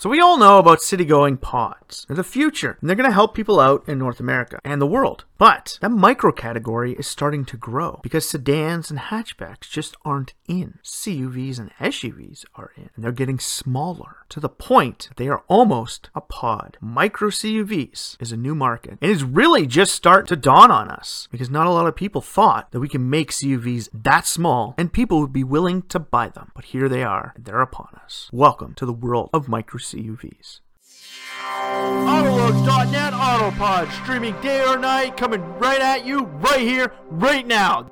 So we all know about city-going pods. They're the future, and they're going to help people out in North America and the world. But that micro category is starting to grow because sedans and hatchbacks just aren't in. CUVs and SUVs are in, and they're getting smaller to the point that they are almost a pod. Micro CUVs is a new market, and it's really just starting to dawn on us because not a lot of people thought that we can make CUVs that small and people would be willing to buy them. But here they are, and they're upon us. Welcome to the world of micro CUVs. Autopod streaming day or night, coming right at you, right here, right now.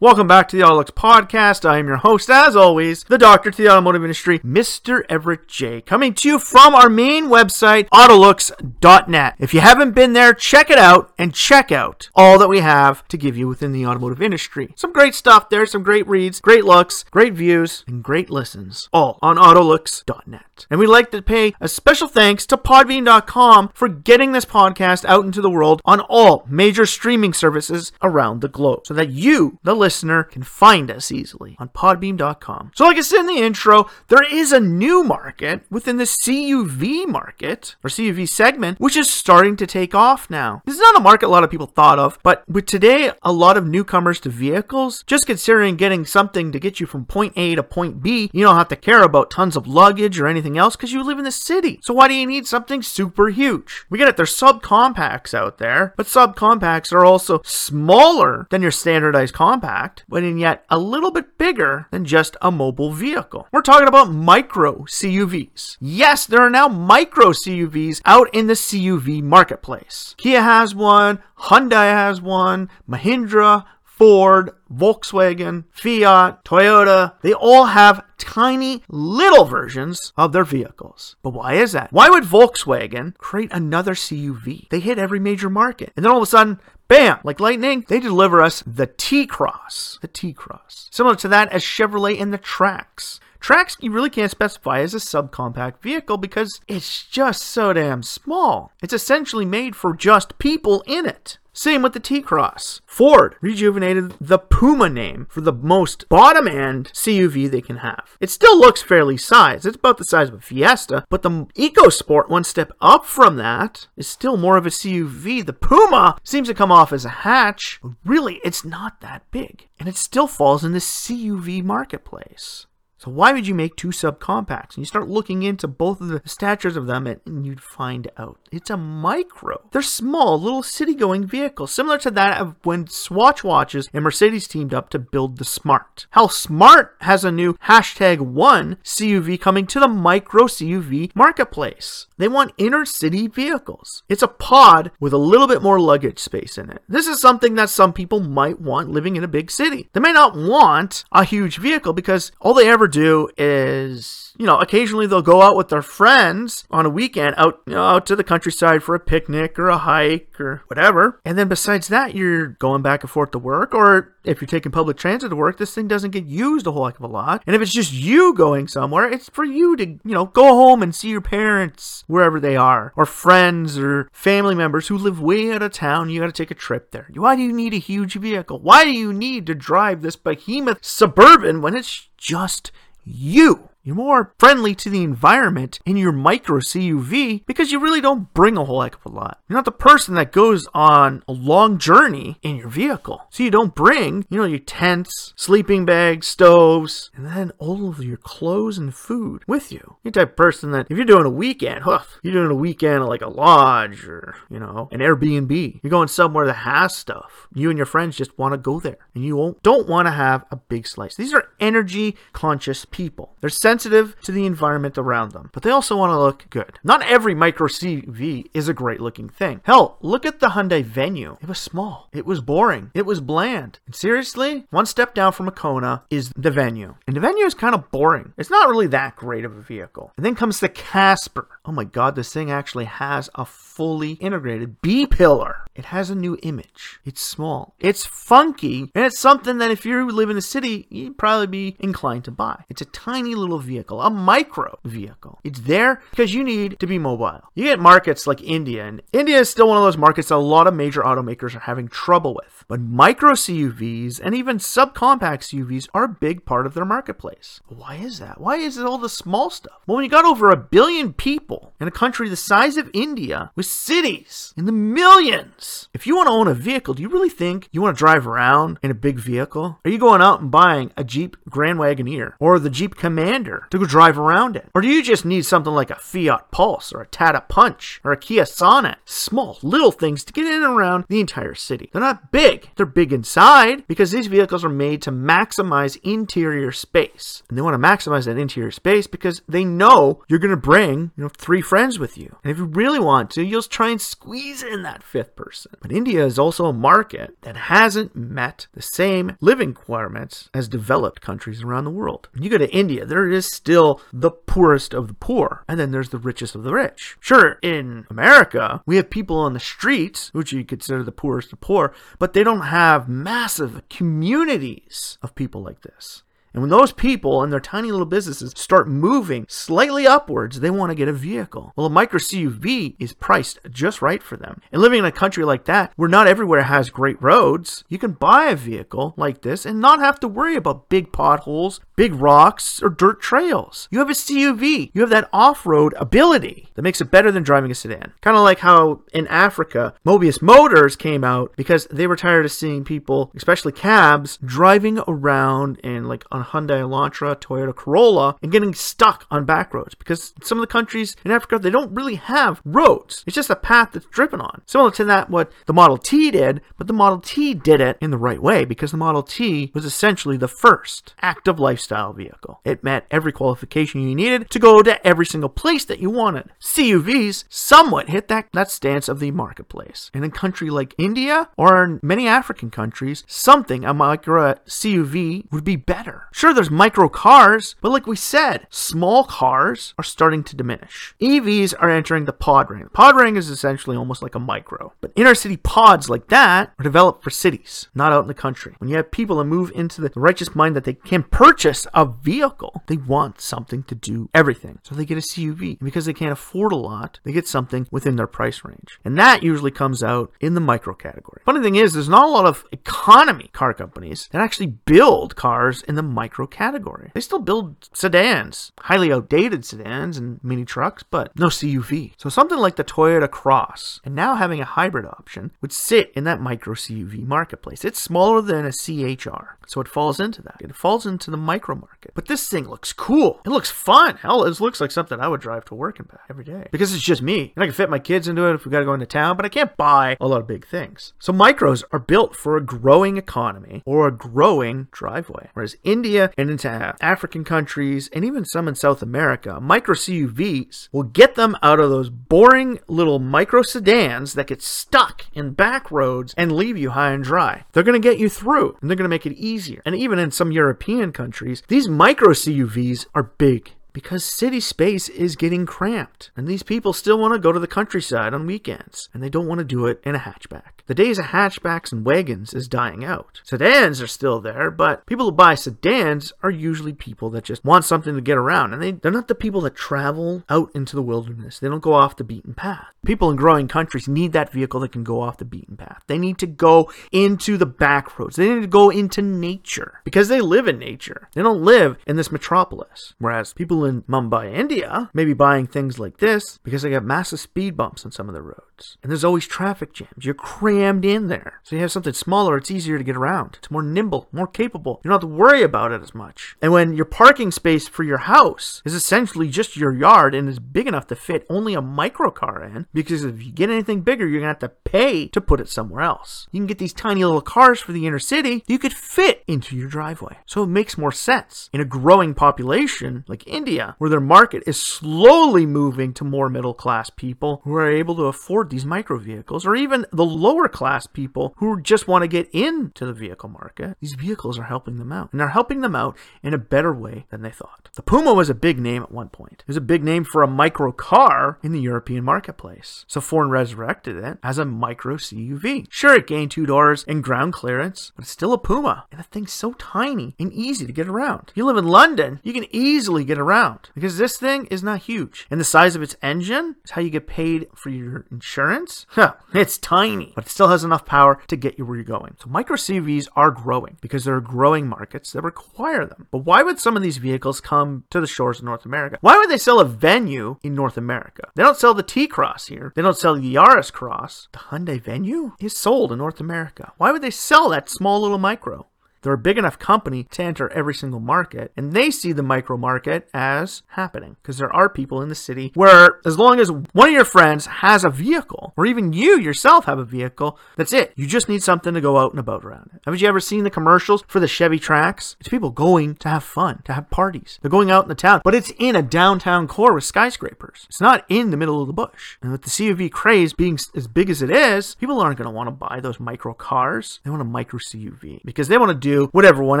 Welcome back to the Autolux Podcast. I am your host, as always, the doctor to the automotive industry, Mr. Everett J. Coming to you from our main website, Autolux.net. If you haven't been there, check it out and check out all that we have to give you within the automotive industry. Some great stuff there, some great reads, great looks, great views, and great listens, all on Autolux.net. And we'd like to pay a special thanks to Podbean.com for getting this podcast out into the world on all major streaming services around the globe so that you, the listener, can find us easily on Podbean.com. So, like I said in the intro, there is a new market within the CUV market or CUV segment, which is starting to take off now. This is not a market a lot of people thought of, but with today, a lot of newcomers to vehicles, just considering getting something to get you from point A to point B, you don't have to care about tons of luggage or anything else because you live in the city. So why do you need something super huge? We get it, there's subcompacts out there, but subcompacts are also smaller than your standardized compact, but in yet a little bit bigger than just a mobile vehicle. We're talking about micro CUVs. Yes, there are now micro CUVs out in the CUV marketplace. Kia has one, Hyundai has one, Mahindra, Ford, Volkswagen, Fiat, Toyota, they all have tiny little versions of their vehicles. But why is that? Why would Volkswagen create another CUV? They hit every major market. And then all of a sudden, bam, like lightning, they deliver us the T-Cross. The T-Cross. Similar to that as Chevrolet in the Trax. Trax you really can't specify as a subcompact vehicle because it's just so damn small. It's essentially made for just people in it. Same with the T-Cross. Ford rejuvenated the Puma name for the most bottom end CUV they can have. It still looks fairly sized. It's about the size of a Fiesta, but the EcoSport one step up from that is still more of a CUV. The Puma seems to come off as a hatch. but Really, it's not that big. And it still falls in the CUV marketplace. So why would you make two subcompacts? And you start looking into both of the statures of them and you'd find out. It's a micro. They're small, little city-going vehicles, similar to that of when Swatch Watches and Mercedes teamed up to build the Smart. How Smart has a new hashtag one CUV coming to the micro CUV marketplace. They want inner city vehicles. It's a pod with a little bit more luggage space in it. This is something that some people might want living in a big city. They may not want a huge vehicle because all they ever do is, you know, occasionally they'll go out with their friends on a weekend out, you know, out to the countryside for a picnic or a hike or whatever. And then besides that, you're going back and forth to work or if you're taking public transit to work, this thing doesn't get used a whole heck of a lot. And if it's just you going somewhere, it's for you to, you know, go home and see your parents wherever they are, or friends or family members who live way out of town. You got to take a trip there. Why do you need a huge vehicle? Why do you need to drive this behemoth suburban when it's just you? You're more friendly to the environment in your micro CUV because you really don't bring a whole heck of a lot. You're not the person that goes on a long journey in your vehicle. So you don't bring, you know, your tents, sleeping bags, stoves, and then all of your clothes and food with you. You're the type of person that if you're doing a weekend, huh, you're doing a weekend like a lodge or, you know, an Airbnb. You're going somewhere that has stuff. You and your friends just want to go there and you don't want to have a big slice. These are energy conscious people. They're sensitive to the environment around them, but they also want to look good. Not every micro CV is a great looking thing. Hell, look at the Hyundai Venue. It was small. It was boring. It was bland. And seriously, one step down from a Kona is the Venue. And the Venue is kind of boring. It's not really that great of a vehicle. And then comes the Casper. Oh my god, this thing actually has a fully integrated B pillar. It has a new image. It's small. It's funky. And it's something that if you live in a city, you'd probably be inclined to buy. It's a tiny little vehicle, a micro vehicle. It's there because you need to be mobile. You get markets like India, and India is still one of those markets that a lot of major automakers are having trouble with. But micro CUVs and even subcompact CUVs are a big part of their marketplace. Why is that? Why is it all the small stuff? Well, when you got over a billion people in a country the size of India with cities in the millions, if you want to own a vehicle, do you really think you want to drive around in a big vehicle? Are you going out and buying a Jeep Grand Wagoneer or the Jeep Commander to go drive around it? Or do you just need something like a Fiat Pulse or a Tata Punch or a Kia Sonet? Small, little things to get in and around the entire city. They're not big. They're big inside because these vehicles are made to maximize interior space. And they want to maximize that interior space because they know you're going to bring, you know, three friends with you. And if you really want to, you'll try and squeeze in that fifth person. But India is also a market that hasn't met the same living requirements as developed countries around the world. When you go to India, there is still the poorest of the poor, and then there's the richest of the rich. Sure, in America, we have people on the streets, which you consider the poorest of poor, but they don't have massive communities of people like this. And when those people and their tiny little businesses start moving slightly upwards, they want to get a vehicle. Well, a micro CUV is priced just right for them. And living in a country like that, where not everywhere has great roads, you can buy a vehicle like this and not have to worry about big potholes, big rocks, or dirt trails. You have a CUV. You have that off road ability that makes it better than driving a sedan. Kind of like how in Africa, Mobius Motors came out because they were tired of seeing people, especially cabs, driving around in like on Hyundai Elantra, Toyota Corolla, and getting stuck on back roads because some of the countries in Africa they don't really have roads. It's just a path that's driven on. Similar to that, what the Model T did, but the Model T did it in the right way because the Model T was essentially the first active lifestyle vehicle. It met every qualification you needed to go to every single place that you wanted. CUVs somewhat hit that, that stance of the marketplace. In a country like India or in many African countries, something a micro CUV would be better. Sure, there's micro cars, but like we said, small cars are starting to diminish. EVs are entering the pod ring. Pod ring is essentially almost like a micro, but inner city pods like that are developed for cities, not out in the country. When you have people that move into the righteous mind that they can purchase a vehicle, they want something to do everything. So they get a CUV. And because they can't afford a lot, they get something within their price range. And that usually comes out in the micro category. Funny thing is, there's not a lot of economy car companies that actually build cars in the micro category. They still build sedans, highly outdated sedans and mini trucks, but no CUV. So something like the Toyota Cross, and now having a hybrid option, would sit in that micro CUV marketplace. It's smaller than a CHR, so it falls into that. It falls into the micro market. But this thing looks cool. It looks fun. Hell, this looks like something I would drive to work and back every day because it's just me, and I can fit my kids into it if we got to go into town. But I can't buy a lot of big things. So micros are built for a growing economy or a growing driveway, whereas India and into African countries and even some in South America, micro CUVs will get them out of those boring little micro sedans that get stuck in back roads and leave you high and dry. They're going to get you through and they're going to make it easier. And even in some European countries, these micro CUVs are big because city space is getting cramped. And these people still want to go to the countryside on weekends, and they don't want to do it in a hatchback. The days of hatchbacks and wagons is dying out. Sedans are still there, but people who buy sedans are usually people that just want something to get around, and they, they're not the people that travel out into the wilderness. They don't go off the beaten path. People in growing countries need that vehicle that can go off the beaten path. They need to go into the back roads. They need to go into nature because they live in nature. They don't live in this metropolis. Whereas people in Mumbai, India, may be buying things like this because they got massive speed bumps on some of the roads. And there's always traffic jams. You're crammed in there. So you have something smaller, it's easier to get around. It's more nimble, more capable. You don't have to worry about it as much. And when your parking space for your house is essentially just your yard and is big enough to fit only a microcar in, because if you get anything bigger, you're going to have to pay to put it somewhere else. You can get these tiny little cars for the inner city you could fit into your driveway. So it makes more sense. In a growing population like India, India, where their market is slowly moving to more middle class people who are able to afford these micro vehicles, or even the lower class people who just want to get into the vehicle market. These vehicles are helping them out, and they're helping them out in a better way than they thought. The Puma was a big name at one point. It was a big name for a micro car in the European marketplace. So Ford resurrected it as a micro CUV. Sure, it gained two doors and ground clearance, but it's still a Puma, and the thing's so tiny and easy to get around. You live in London, you can easily get around because this thing is not huge. And the size of its engine is how you get paid for your insurance. Huh, it's tiny, but it still has enough power to get you where you're going. So micro CVs are growing because there are growing markets that require them. But why would some of these vehicles come to the shores of North America? Why would they sell a venue in North America? They don't sell the T Cross here. They don't sell the Yaris Cross. The Hyundai Venue is sold in North America. Why would they sell that small little micro? They're a big enough company to enter every single market, and they see the micro market as happening because there are people in the city where, as long as one of your friends has a vehicle, or even you yourself have a vehicle, that's it. You just need something to go out and about around. Haven't you ever seen the commercials for the Chevy Trax? It's people going to have fun, to have parties. They're going out in the town, but it's in a downtown core with skyscrapers. It's not in the middle of the bush. And with the CUV craze being as big as it is, people aren't going to want to buy those micro cars. They want a micro CUV because they want to do do what everyone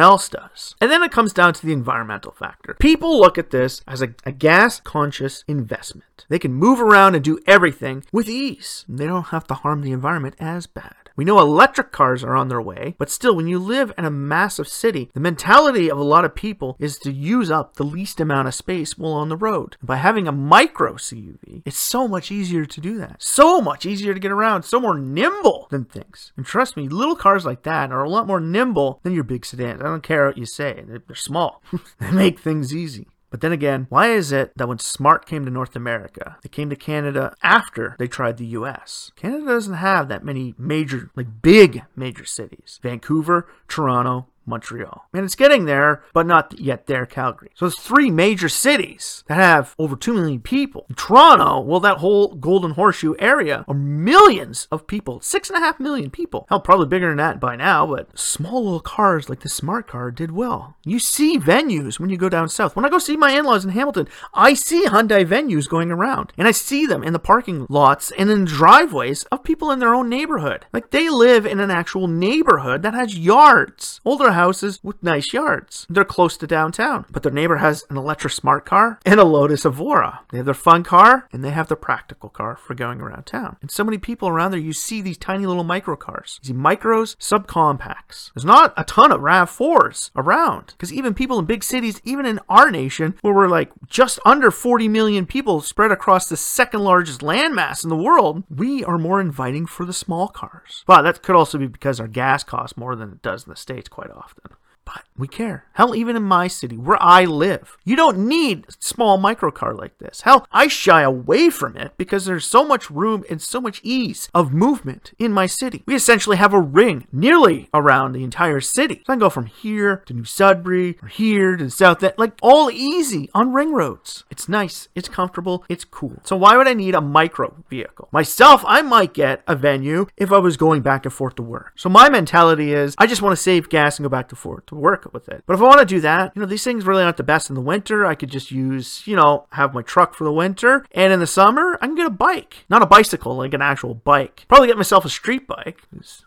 else does. And then it comes down to the environmental factor. People look at this as a, a gas conscious investment. They can move around and do everything with ease. They don't have to harm the environment as bad. We know electric cars are on their way, but still, when you live in a massive city, the mentality of a lot of people is to use up the least amount of space while on the road. By having a micro CUV, it's so much easier to do that. So much easier to get around, so more nimble than things. And trust me, little cars like that are a lot more nimble than your big sedans. I don't care what you say, they're small, they make things easy. But then again, why is it that when Smart came to North America, they came to Canada after they tried the US? Canada doesn't have that many major, like big major cities. Vancouver, Toronto, Montreal. And it's getting there, but not yet there, Calgary. So it's three major cities that have over 2 million people. In Toronto, well, that whole Golden Horseshoe area are millions of people. Six and a half million people. Hell, probably bigger than that by now, but small little cars like the smart car did well. You see venues when you go down south. When I go see my in-laws in Hamilton, I see Hyundai venues going around. And I see them in the parking lots and in driveways of people in their own neighborhood. Like they live in an actual neighborhood that has yards. Older houses with nice yards. They're close to downtown, but their neighbor has an Electra smart car and a Lotus Evora. They have their fun car and they have their practical car for going around town. And so many people around there, you see these tiny little micro cars. You see micros, subcompacts. There's not a ton of RAV4s around because even people in big cities, even in our nation, where we're like just under 40 million people spread across the second largest landmass in the world, we are more inviting for the small cars. Well, that could also be because our gas costs more than it does in the States quite often often. But we care. Hell, even in my city, where I live, you don't need a small microcar like this. Hell, I shy away from it because there's so much room and so much ease of movement in my city. We essentially have a ring nearly around the entire city. So I can go from here to New Sudbury, or here to South End, like all easy on ring roads. It's nice, it's comfortable, it's cool. So why would I need a micro vehicle? Myself, I might get a venue if I was going back and forth to work. So my mentality is I just want to save gas and go back and forth to work with it. But if I want to do that, you know, these things really aren't the best in the winter. I could just use, you know, have my truck for the winter. And in the summer, I can get a bike. Not a bicycle, like an actual bike. Probably get myself a street bike.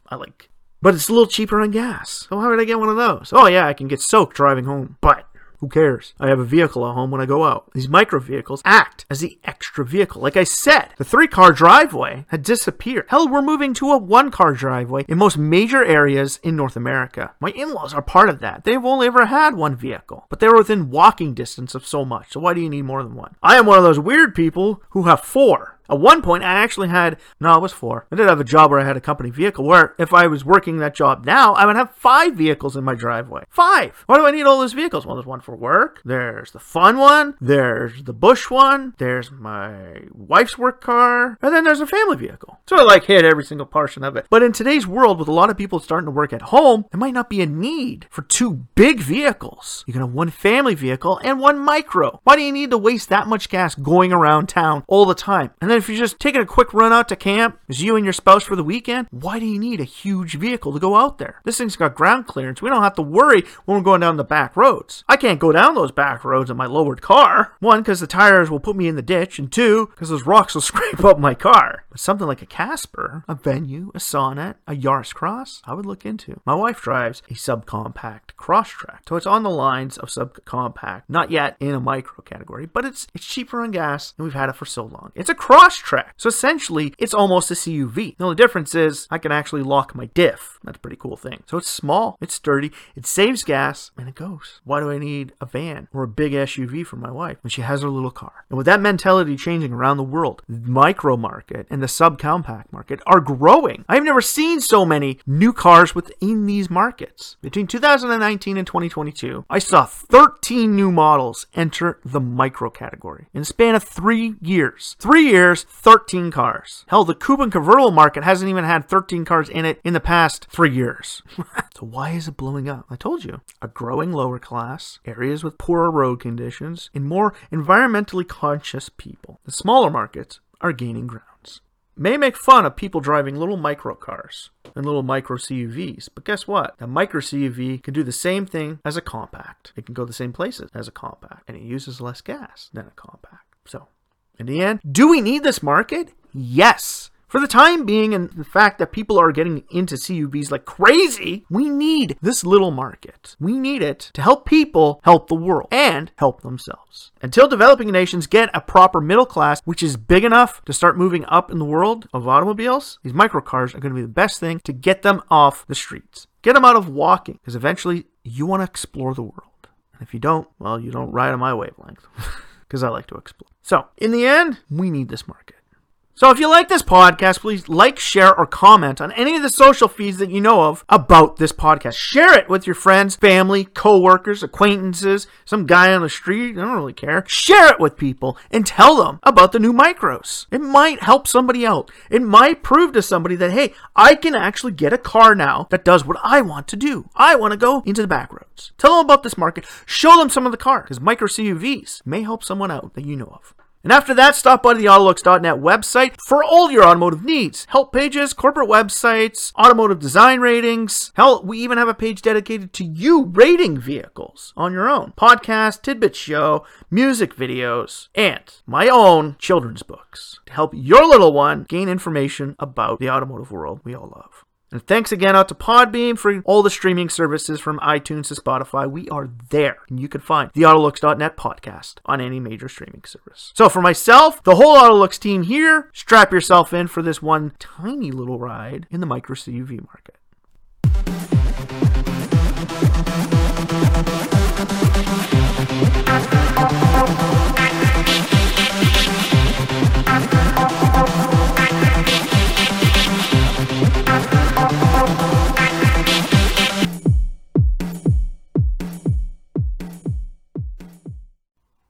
I like but it's a little cheaper on gas. So how would I get one of those? Oh yeah, I can get soaked driving home. But who cares? I have a vehicle at home when I go out. These micro vehicles act as the extra vehicle. Like I said, the three car driveway had disappeared. Hell, we're moving to a one car driveway in most major areas in North America. My in laws are part of that. They've only ever had one vehicle, but they were within walking distance of so much. So why do you need more than one? I am one of those weird people who have four. At one point, I actually had, no, it was four. I did have a job where I had a company vehicle where if I was working that job now, I would have five vehicles in my driveway. Five! Why do I need all those vehicles? Well, there's one for work, there's the fun one, there's the bush one, there's my wife's work car, and then there's a family vehicle. So I like hit every single portion of it. But in today's world, with a lot of people starting to work at home, there might not be a need for two big vehicles. You can have one family vehicle and one micro. Why do you need to waste that much gas going around town all the time? And then if you're just taking a quick run out to camp, as you and your spouse for the weekend, why do you need a huge vehicle to go out there? This thing's got ground clearance. We don't have to worry when we're going down the back roads. I can't go down those back roads in my lowered car. One, because the tires will put me in the ditch, and two, because those rocks will scrape up my car. But something like a Casper, a Venue, a Sonet, a Yaris Cross, I would look into. My wife drives a subcompact Crosstrek, so it's on the lines of subcompact, not yet in a micro category, but it's it's cheaper on gas, and we've had it for so long. It's a Crosstrek, so essentially it's almost a CUV. The only difference is I can actually lock my diff. That's a pretty cool thing. So it's small, it's sturdy, it saves gas, and it goes. Why do I need a van or a big SUV for my wife when she has her little car? And with that mentality changing around the world, the micro market and the subcompact market are growing. I've never seen so many new cars within these markets. Between 2019 and 2022, I saw 13 new models enter the micro category in a span of three years. Three years, 13 cars. Hell, the Cuban convertible market hasn't even had 13 cars in it in the past three years. so why is it blowing up? I told you, a growing lower class, areas with poorer road conditions, and more environmentally conscious people. The smaller markets are gaining grounds. May make fun of people driving little micro cars and little micro CUVs, but guess what? A micro CUV can do the same thing as a compact. It can go the same places as a compact, and it uses less gas than a compact. So, in the end, do we need this market? Yes. For the time being, and the fact that people are getting into CUVs like crazy, we need this little market. We need it to help people help the world and help themselves. Until developing nations get a proper middle class, which is big enough to start moving up in the world of automobiles, these microcars are going to be the best thing to get them off the streets. Get them out of walking, because eventually you want to explore the world. And if you don't, well, you don't ride on my wavelength, because I like to explore. So, in the end, we need this market. So if you like this podcast, please like, share, or comment on any of the social feeds that you know of about this podcast. Share it with your friends, family, co-workers, acquaintances, some guy on the street. I don't really care. Share it with people and tell them about the new micros. It might help somebody out. It might prove to somebody that, hey, I can actually get a car now that does what I want to do. I want to go into the back Tell them about this market. Show them some of the car because micro CUVs may help someone out that you know of. And after that, stop by the Autolux.net website for all your automotive needs. Help pages, corporate websites, automotive design ratings. Hell, we even have a page dedicated to you rating vehicles on your own. Podcast, tidbit show, music videos, and my own children's books to help your little one gain information about the automotive world we all love. And thanks again out to Podbean for all the streaming services from iTunes to Spotify. We are there. And you can find the Autolux.net podcast on any major streaming service. So for myself, the whole Autolux team here, strap yourself in for this one tiny little ride in the micro CUV market.